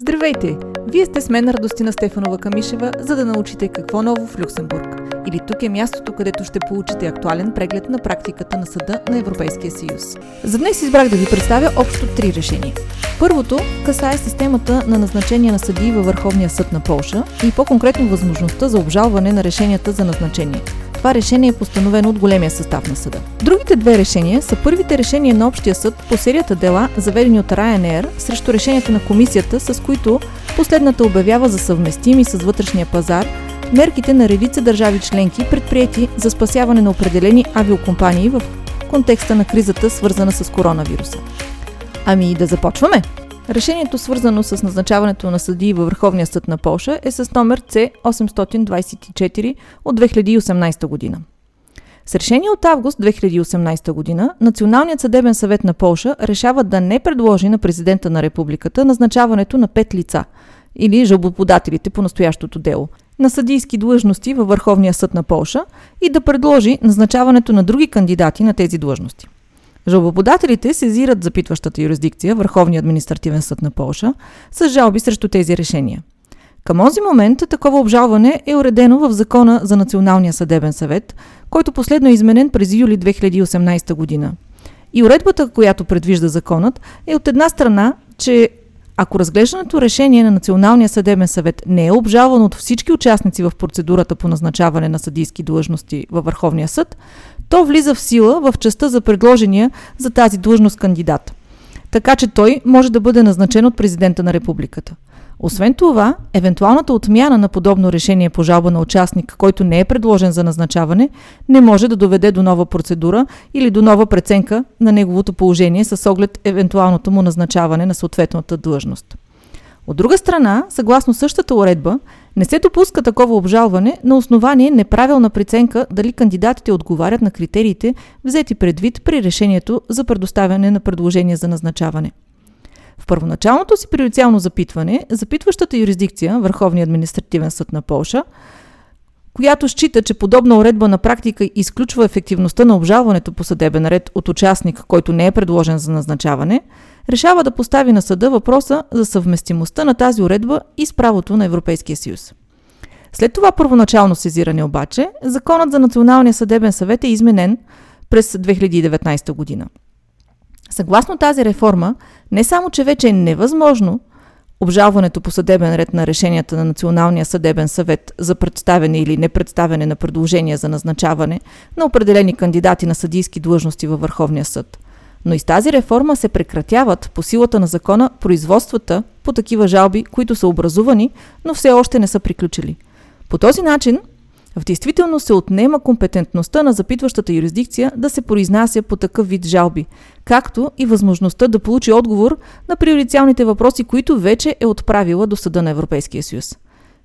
Здравейте! Вие сте с мен Радостина Стефанова Камишева, за да научите какво ново в Люксембург. Или тук е мястото, където ще получите актуален преглед на практиката на Съда на Европейския съюз. За днес избрах да ви представя общо три решения. Първото касае системата на назначение на съдии във Върховния съд на Полша и по-конкретно възможността за обжалване на решенията за назначение. Това решение е постановено от големия състав на съда. Другите две решения са първите решения на Общия съд по серията дела, заведени от Ryanair срещу решенията на комисията, с които последната обявява за съвместими с вътрешния пазар мерките на редица държави членки, предприяти за спасяване на определени авиокомпании в контекста на кризата, свързана с коронавируса. Ами да започваме! Решението, свързано с назначаването на съдии във Върховния съд на Полша, е с номер C824 от 2018 година. С решение от август 2018 година, Националният съдебен съвет на Полша решава да не предложи на президента на републиката назначаването на пет лица или жалбоподателите по настоящото дело на съдийски длъжности във Върховния съд на Полша и да предложи назначаването на други кандидати на тези длъжности. Жалбоподателите сезират запитващата юрисдикция, Върховния административен съд на Полша, с жалби срещу тези решения. Към този момент такова обжалване е уредено в Закона за Националния съдебен съвет, който последно е изменен през юли 2018 година. И уредбата, която предвижда законът, е от една страна, че ако разглеждането решение на Националния съдебен съвет не е обжалвано от всички участници в процедурата по назначаване на съдийски длъжности във Върховния съд, то влиза в сила в частта за предложения за тази длъжност кандидат. Така че той може да бъде назначен от президента на републиката. Освен това, евентуалната отмяна на подобно решение по жалба на участник, който не е предложен за назначаване, не може да доведе до нова процедура или до нова преценка на неговото положение с оглед евентуалното му назначаване на съответната длъжност. От друга страна, съгласно същата уредба, не се допуска такова обжалване на основание неправилна преценка дали кандидатите отговарят на критериите, взети предвид при решението за предоставяне на предложение за назначаване. В първоначалното си приорициално запитване, запитващата юрисдикция, Върховния административен съд на Полша, която счита, че подобна уредба на практика изключва ефективността на обжалването по съдебен ред от участник, който не е предложен за назначаване, решава да постави на съда въпроса за съвместимостта на тази уредба и с правото на Европейския съюз. След това първоначално сезиране обаче, Законът за Националния съдебен съвет е изменен през 2019 година. Съгласно тази реформа, не само, че вече е невъзможно обжалването по съдебен ред на решенията на Националния съдебен съвет за представяне или непредставяне на предложения за назначаване на определени кандидати на съдийски длъжности във Върховния съд. Но и с тази реформа се прекратяват по силата на закона производствата по такива жалби, които са образувани, но все още не са приключили. По този начин в действителност се отнема компетентността на запитващата юрисдикция да се произнася по такъв вид жалби, както и възможността да получи отговор на приорициалните въпроси, които вече е отправила до Съда на Европейския съюз.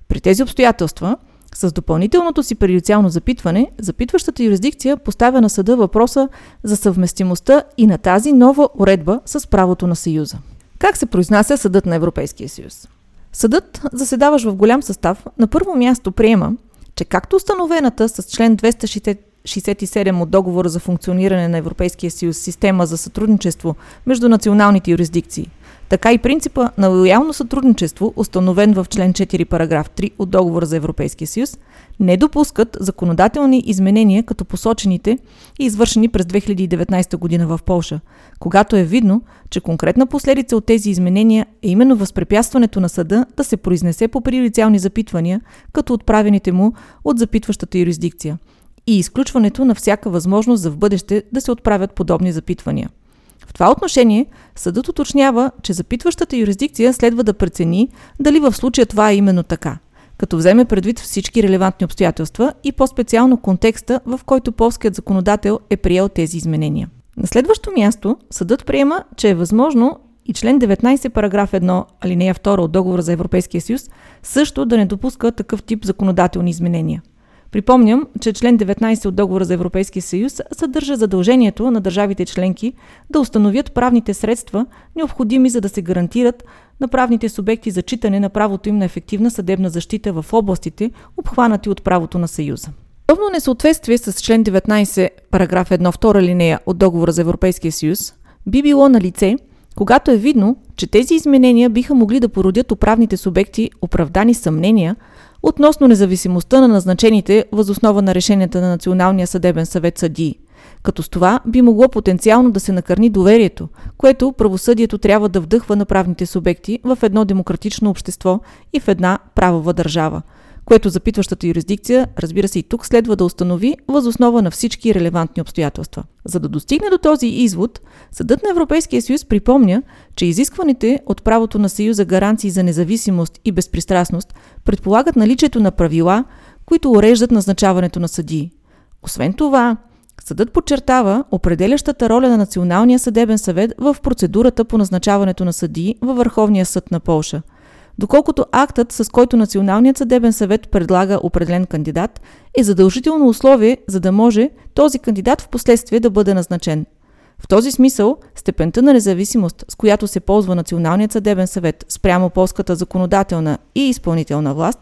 При тези обстоятелства, с допълнителното си приорициално запитване, запитващата юрисдикция поставя на съда въпроса за съвместимостта и на тази нова уредба с правото на Съюза. Как се произнася Съдът на Европейския съюз? Съдът, заседаващ в голям състав, на първо място приема, че както установената с член 267 от договора за функциониране на Европейския съюз система за сътрудничество между националните юрисдикции, така и принципа на лоялно сътрудничество, установен в член 4 параграф 3 от договора за Европейския съюз, не допускат законодателни изменения като посочените и извършени през 2019 година в Полша, когато е видно, че конкретна последица от тези изменения е именно възпрепятстването на съда да се произнесе по приорициални запитвания, като отправените му от запитващата юрисдикция и изключването на всяка възможност за в бъдеще да се отправят подобни запитвания. В това отношение съдът уточнява, че запитващата юрисдикция следва да прецени дали в случая това е именно така – като вземе предвид всички релевантни обстоятелства и по-специално контекста, в който полският законодател е приел тези изменения. На следващо място, съдът приема, че е възможно и член 19, параграф 1, алинея 2 от договора за Европейския съюз също да не допуска такъв тип законодателни изменения – Припомням, че член 19 от договора за Европейския съюз съдържа задължението на държавите членки да установят правните средства, необходими за да се гарантират на правните субекти за читане на правото им на ефективна съдебна защита в областите, обхванати от правото на Съюза. Подобно несъответствие с член 19, параграф 1, 2 линея от договора за Европейския съюз, би било на лице, когато е видно, че тези изменения биха могли да породят управните субекти оправдани съмнения относно независимостта на назначените възоснова на решенията на Националния съдебен съвет съдии, като с това би могло потенциално да се накърни доверието, което правосъдието трябва да вдъхва на правните субекти в едно демократично общество и в една правова държава – което запитващата юрисдикция, разбира се и тук, следва да установи възоснова на всички релевантни обстоятелства. За да достигне до този извод, Съдът на Европейския съюз припомня, че изискваните от правото на Съюза гаранции за независимост и безпристрастност предполагат наличието на правила, които уреждат назначаването на съдии. Освен това, Съдът подчертава определящата роля на Националния съдебен съвет в процедурата по назначаването на съдии във Върховния съд на Полша – доколкото актът, с който Националният съдебен съвет предлага определен кандидат, е задължително условие, за да може този кандидат в последствие да бъде назначен. В този смисъл, степента на независимост, с която се ползва Националният съдебен съвет спрямо полската законодателна и изпълнителна власт,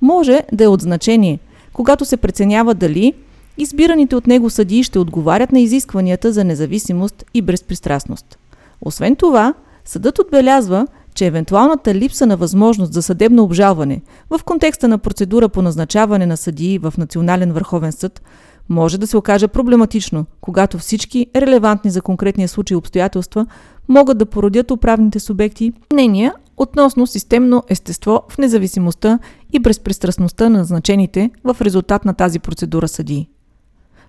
може да е от значение, когато се преценява дали избираните от него съдии ще отговарят на изискванията за независимост и безпристрастност. Освен това, съдът отбелязва, че евентуалната липса на възможност за съдебно обжалване в контекста на процедура по назначаване на съдии в Национален върховен съд може да се окаже проблематично, когато всички релевантни за конкретния случай обстоятелства могат да породят управните субекти мнения относно системно естество в независимостта и безпристрастността на назначените в резултат на тази процедура съдии.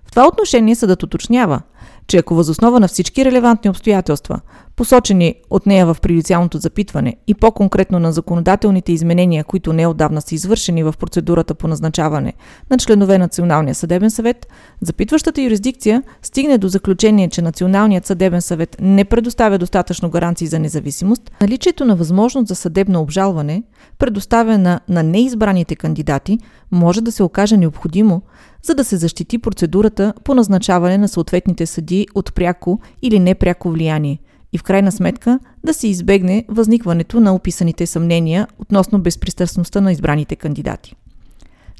В това отношение съдът уточнява, че ако възоснова на всички релевантни обстоятелства, посочени от нея в приорициалното запитване и по-конкретно на законодателните изменения, които неодавна са извършени в процедурата по назначаване на членове на Националния съдебен съвет, запитващата юрисдикция стигне до заключение, че Националният съдебен съвет не предоставя достатъчно гаранции за независимост, наличието на възможност за съдебно обжалване, предоставена на неизбраните кандидати, може да се окаже необходимо, за да се защити процедурата по назначаване на съответните съди от пряко или непряко влияние и в крайна сметка да се избегне възникването на описаните съмнения относно безпристрастността на избраните кандидати.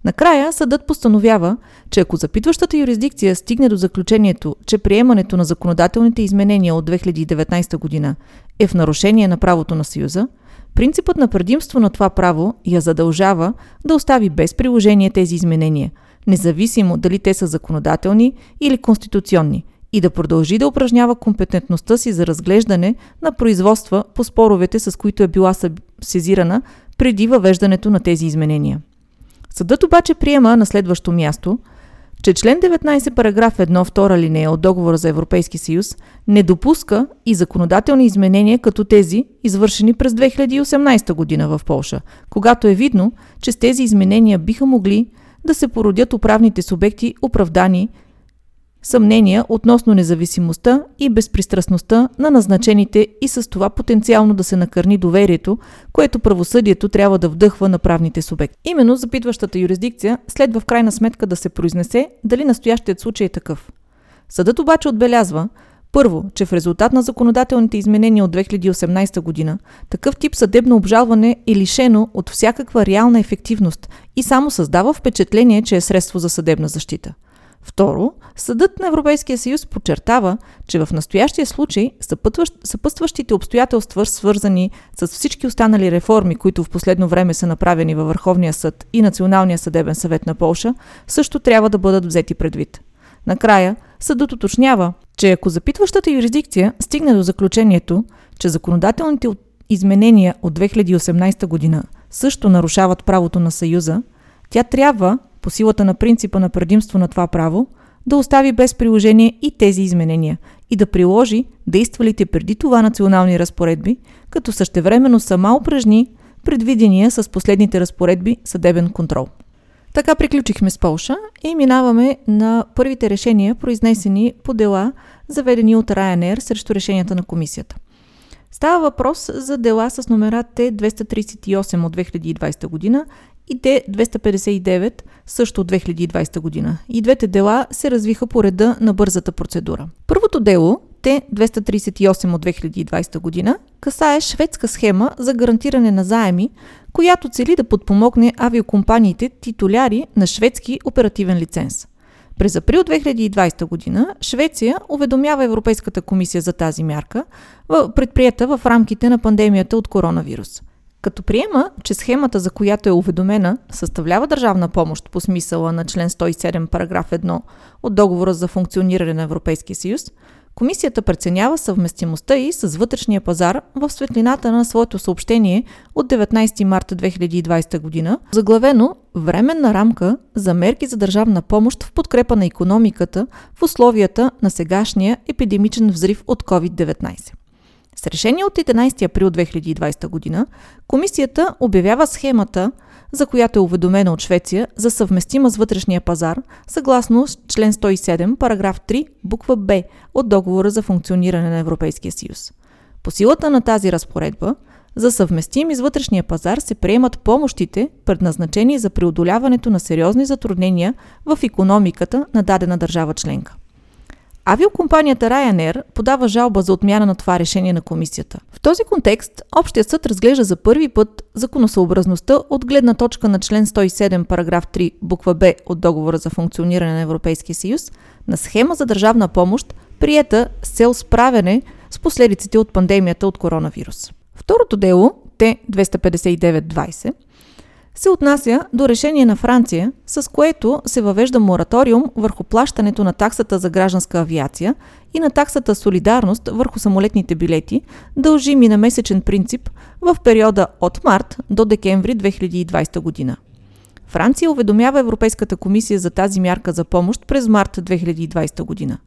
Накрая съдът постановява, че ако запитващата юрисдикция стигне до заключението, че приемането на законодателните изменения от 2019 година е в нарушение на правото на Съюза, принципът на предимство на това право я задължава да остави без приложение тези изменения – независимо дали те са законодателни или конституционни, и да продължи да упражнява компетентността си за разглеждане на производства по споровете, с които е била сезирана преди въвеждането на тези изменения. Съдът обаче приема на следващо място, че член 19 параграф 1 втора линия от договора за Европейски съюз не допуска и законодателни изменения като тези, извършени през 2018 година в Полша, когато е видно, че с тези изменения биха могли да се породят управните субекти оправдани съмнения относно независимостта и безпристрастността на назначените и с това потенциално да се накърни доверието, което правосъдието трябва да вдъхва на правните субекти. Именно запитващата юрисдикция следва в крайна сметка да се произнесе дали настоящият случай е такъв. Съдът обаче отбелязва, първо, че в резултат на законодателните изменения от 2018 година, такъв тип съдебно обжалване е лишено от всякаква реална ефективност и само създава впечатление, че е средство за съдебна защита. Второ, Съдът на Европейския съюз подчертава, че в настоящия случай съпътстващите обстоятелства, свързани с всички останали реформи, които в последно време са направени във Върховния съд и Националния съдебен съвет на Полша, също трябва да бъдат взети предвид. Накрая, съдът уточнява, че ако запитващата юрисдикция стигне до заключението, че законодателните изменения от 2018 година също нарушават правото на Съюза, тя трябва, по силата на принципа на предимство на това право, да остави без приложение и тези изменения и да приложи действалите преди това национални разпоредби, като същевременно сама упражни предвидения с последните разпоредби съдебен контрол. Така приключихме с Полша и минаваме на първите решения, произнесени по дела, заведени от Ryanair срещу решенията на комисията. Става въпрос за дела с номера Т-238 от 2020 година и Т-259 също от 2020 година. И двете дела се развиха по реда на бързата процедура. Първото дело, Т-238 от 2020 година, касае шведска схема за гарантиране на заеми, която цели да подпомогне авиокомпаниите титуляри на шведски оперативен лиценз. През април 2020 година Швеция уведомява Европейската комисия за тази мярка, предприята в рамките на пандемията от коронавирус. Като приема, че схемата, за която е уведомена, съставлява държавна помощ по смисъла на член 107, параграф 1 от договора за функциониране на Европейския съюз, Комисията преценява съвместимостта и с вътрешния пазар в светлината на своето съобщение от 19 марта 2020 година, заглавено Временна рамка за мерки за държавна помощ в подкрепа на економиката в условията на сегашния епидемичен взрив от COVID-19. С решение от 11 април 2020 година, комисията обявява схемата за която е уведомена от Швеция за съвместима с вътрешния пазар, съгласно член 107, параграф 3, буква Б от договора за функциониране на Европейския съюз. По силата на тази разпоредба, за съвместими с вътрешния пазар се приемат помощите, предназначени за преодоляването на сериозни затруднения в економиката на дадена държава членка. Авиокомпанията Ryanair подава жалба за отмяна на това решение на комисията. В този контекст, Общият съд разглежда за първи път законосъобразността от гледна точка на член 107, параграф 3, буква Б от договора за функциониране на Европейския съюз на схема за държавна помощ, приета с цел справяне с последиците от пандемията от коронавирус. Второто дело, Т-259-20, се отнася до решение на Франция, с което се въвежда мораториум върху плащането на таксата за гражданска авиация и на таксата солидарност върху самолетните билети, дължими на месечен принцип в периода от март до декември 2020 година. Франция уведомява Европейската комисия за тази мярка за помощ през март 2020 година.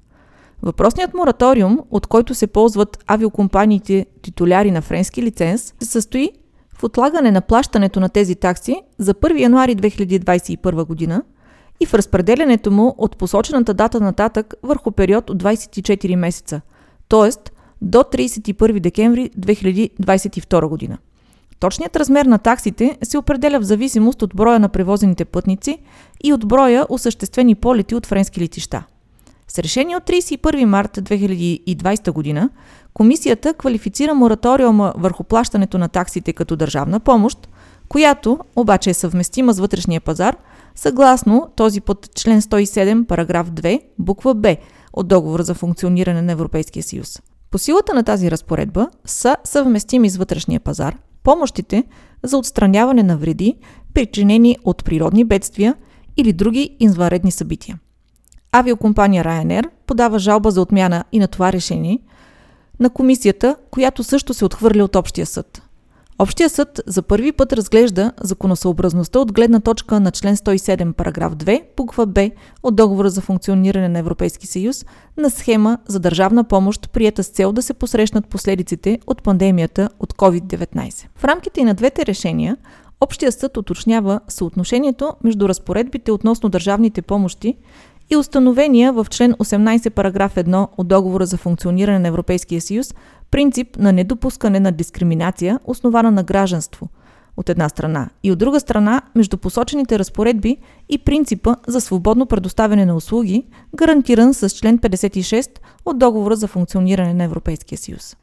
Въпросният мораториум, от който се ползват авиокомпаниите титуляри на френски лиценз, се състои в отлагане на плащането на тези такси за 1 януари 2021 година и в разпределянето му от посочената дата нататък върху период от 24 месеца, т.е. до 31 декември 2022 година. Точният размер на таксите се определя в зависимост от броя на превозените пътници и от броя осъществени полети от френски летища. С решение от 31 март 2020 година Комисията квалифицира мораториума върху плащането на таксите като държавна помощ, която обаче е съвместима с вътрешния пазар, съгласно този под член 107, параграф 2, буква Б от договора за функциониране на Европейския съюз. По силата на тази разпоредба са съвместими с вътрешния пазар помощите за отстраняване на вреди, причинени от природни бедствия или други извънредни събития. Авиокомпания Ryanair подава жалба за отмяна и на това решение – на комисията, която също се отхвърля от Общия съд. Общия съд за първи път разглежда законосъобразността от гледна точка на член 107, параграф 2, буква Б от Договора за функциониране на Европейски съюз на схема за държавна помощ, прията с цел да се посрещнат последиците от пандемията от COVID-19. В рамките и на двете решения, Общия съд уточнява съотношението между разпоредбите относно държавните помощи и установения в член 18 параграф 1 от договора за функциониране на Европейския съюз принцип на недопускане на дискриминация, основана на гражданство, от една страна, и от друга страна между посочените разпоредби и принципа за свободно предоставяне на услуги, гарантиран с член 56 от договора за функциониране на Европейския съюз.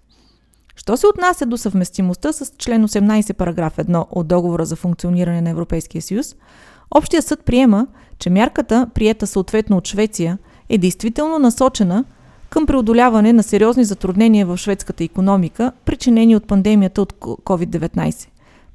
Що се отнася до съвместимостта с член 18 параграф 1 от договора за функциониране на Европейския съюз, Общия съд приема, че мярката, приета съответно от Швеция, е действително насочена към преодоляване на сериозни затруднения в шведската економика, причинени от пандемията от COVID-19.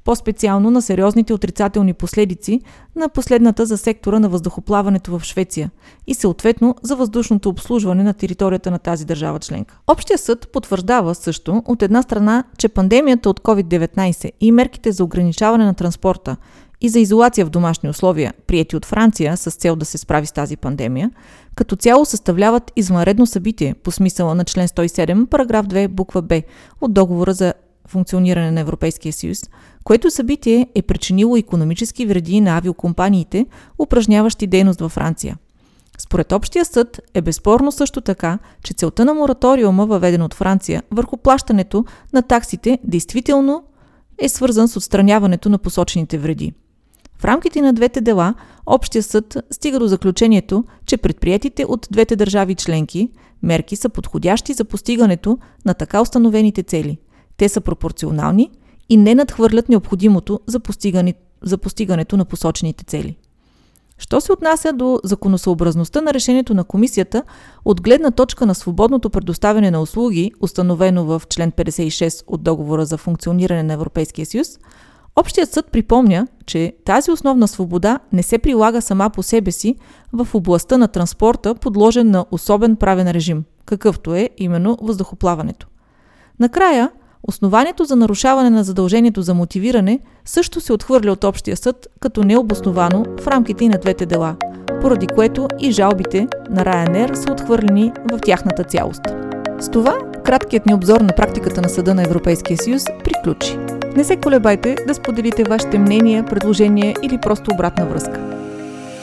По-специално на сериозните отрицателни последици на последната за сектора на въздухоплаването в Швеция и съответно за въздушното обслужване на територията на тази държава членка. Общия съд потвърждава също от една страна, че пандемията от COVID-19 и мерките за ограничаване на транспорта и за изолация в домашни условия, прияти от Франция с цел да се справи с тази пандемия, като цяло съставляват извънредно събитие по смисъла на член 107, параграф 2, буква Б от договора за функциониране на Европейския съюз, което събитие е причинило економически вреди на авиокомпаниите, упражняващи дейност във Франция. Според Общия съд е безспорно също така, че целта на мораториума, въведен от Франция върху плащането на таксите, действително е свързан с отстраняването на посочените вреди. В рамките на двете дела, Общия съд стига до заключението, че предприятите от двете държави членки мерки са подходящи за постигането на така установените цели. Те са пропорционални и не надхвърлят необходимото за, постигане, за постигането на посочените цели. Що се отнася до законосъобразността на решението на комисията, от гледна точка на свободното предоставяне на услуги, установено в член 56 от договора за функциониране на Европейския съюз, Общият съд припомня, че тази основна свобода не се прилага сама по себе си в областта на транспорта, подложен на особен правен режим, какъвто е именно въздухоплаването. Накрая, основанието за нарушаване на задължението за мотивиране също се отхвърля от Общия съд като необосновано в рамките и на двете дела, поради което и жалбите на Ryanair са отхвърлени в тяхната цялост. С това краткият ни обзор на практиката на Съда на Европейския съюз приключи. Не се колебайте да споделите вашите мнения, предложения или просто обратна връзка.